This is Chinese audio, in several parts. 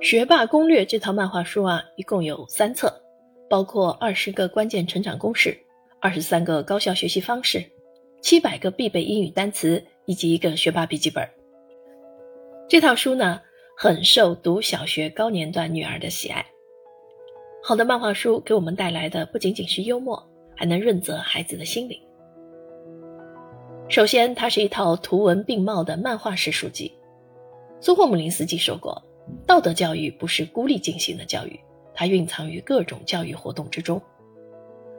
《学霸攻略》这套漫画书啊，一共有三册，包括二十个关键成长公式、二十三个高效学习方式、七百个必备英语单词以及一个学霸笔记本。这套书呢，很受读小学高年段女儿的喜爱。好的漫画书给我们带来的不仅仅是幽默，还能润泽孩子的心灵。首先，它是一套图文并茂的漫画式书籍。苏霍姆林斯基说过。道德教育不是孤立进行的教育，它蕴藏于各种教育活动之中。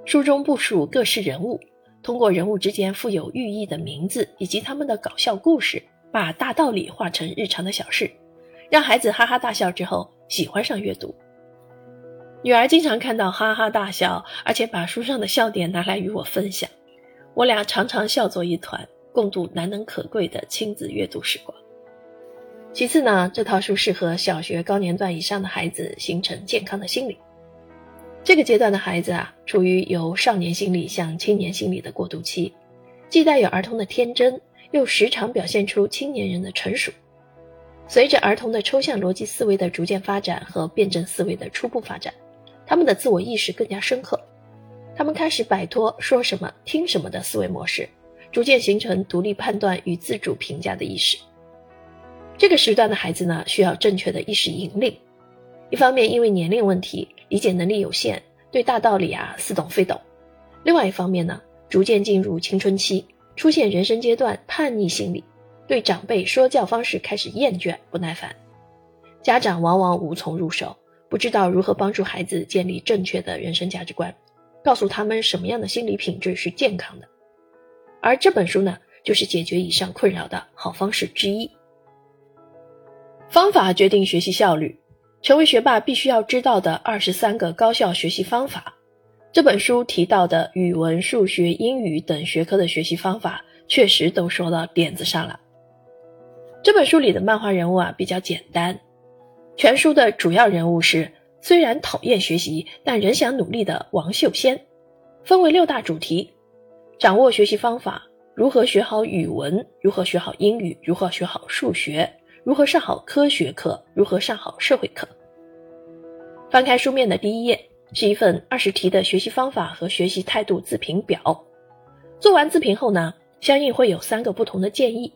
书中部署各式人物，通过人物之间富有寓意的名字以及他们的搞笑故事，把大道理化成日常的小事，让孩子哈哈大笑之后喜欢上阅读。女儿经常看到哈哈大笑，而且把书上的笑点拿来与我分享，我俩常常笑作一团，共度难能可贵的亲子阅读时光。其次呢，这套书适合小学高年段以上的孩子形成健康的心理。这个阶段的孩子啊，处于由少年心理向青年心理的过渡期，既带有儿童的天真，又时常表现出青年人的成熟。随着儿童的抽象逻辑思维的逐渐发展和辩证思维的初步发展，他们的自我意识更加深刻，他们开始摆脱说什么听什么的思维模式，逐渐形成独立判断与自主评价的意识。这个时段的孩子呢，需要正确的意识引领。一方面，因为年龄问题，理解能力有限，对大道理啊似懂非懂；另外一方面呢，逐渐进入青春期，出现人生阶段叛逆心理，对长辈说教方式开始厌倦不耐烦。家长往往无从入手，不知道如何帮助孩子建立正确的人生价值观，告诉他们什么样的心理品质是健康的。而这本书呢，就是解决以上困扰的好方式之一。方法决定学习效率，成为学霸必须要知道的二十三个高效学习方法。这本书提到的语文、数学、英语等学科的学习方法，确实都说到点子上了。这本书里的漫画人物啊比较简单，全书的主要人物是虽然讨厌学习，但仍想努力的王秀仙。分为六大主题：掌握学习方法，如何学好语文，如何学好英语，如何学好数学。如何上好科学课？如何上好社会课？翻开书面的第一页，是一份二十题的学习方法和学习态度自评表。做完自评后呢，相应会有三个不同的建议。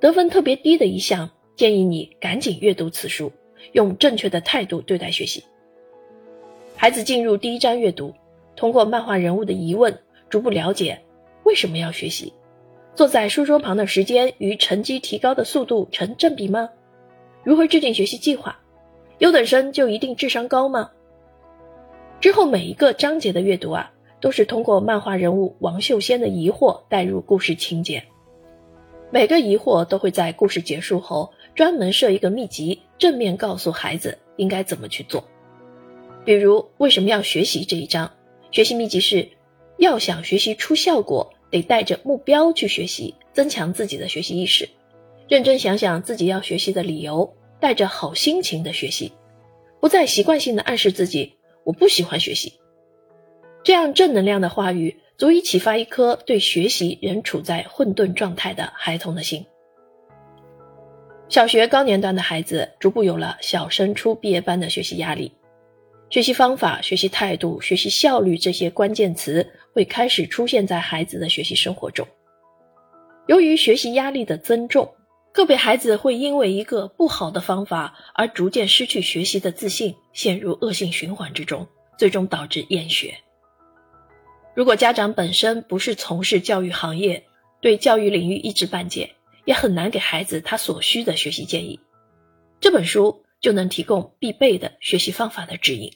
得分特别低的一项，建议你赶紧阅读此书，用正确的态度对待学习。孩子进入第一章阅读，通过漫画人物的疑问，逐步了解为什么要学习。坐在书桌旁的时间与成绩提高的速度成正比吗？如何制定学习计划？优等生就一定智商高吗？之后每一个章节的阅读啊，都是通过漫画人物王秀仙的疑惑带入故事情节。每个疑惑都会在故事结束后专门设一个秘籍，正面告诉孩子应该怎么去做。比如为什么要学习这一章，学习秘籍是要想学习出效果。得带着目标去学习，增强自己的学习意识，认真想想自己要学习的理由，带着好心情的学习，不再习惯性的暗示自己我不喜欢学习。这样正能量的话语，足以启发一颗对学习仍处在混沌状态的孩童的心。小学高年段的孩子逐步有了小升初毕业班的学习压力。学习方法、学习态度、学习效率这些关键词会开始出现在孩子的学习生活中。由于学习压力的增重，个别孩子会因为一个不好的方法而逐渐失去学习的自信，陷入恶性循环之中，最终导致厌学。如果家长本身不是从事教育行业，对教育领域一知半解，也很难给孩子他所需的学习建议。这本书就能提供必备的学习方法的指引。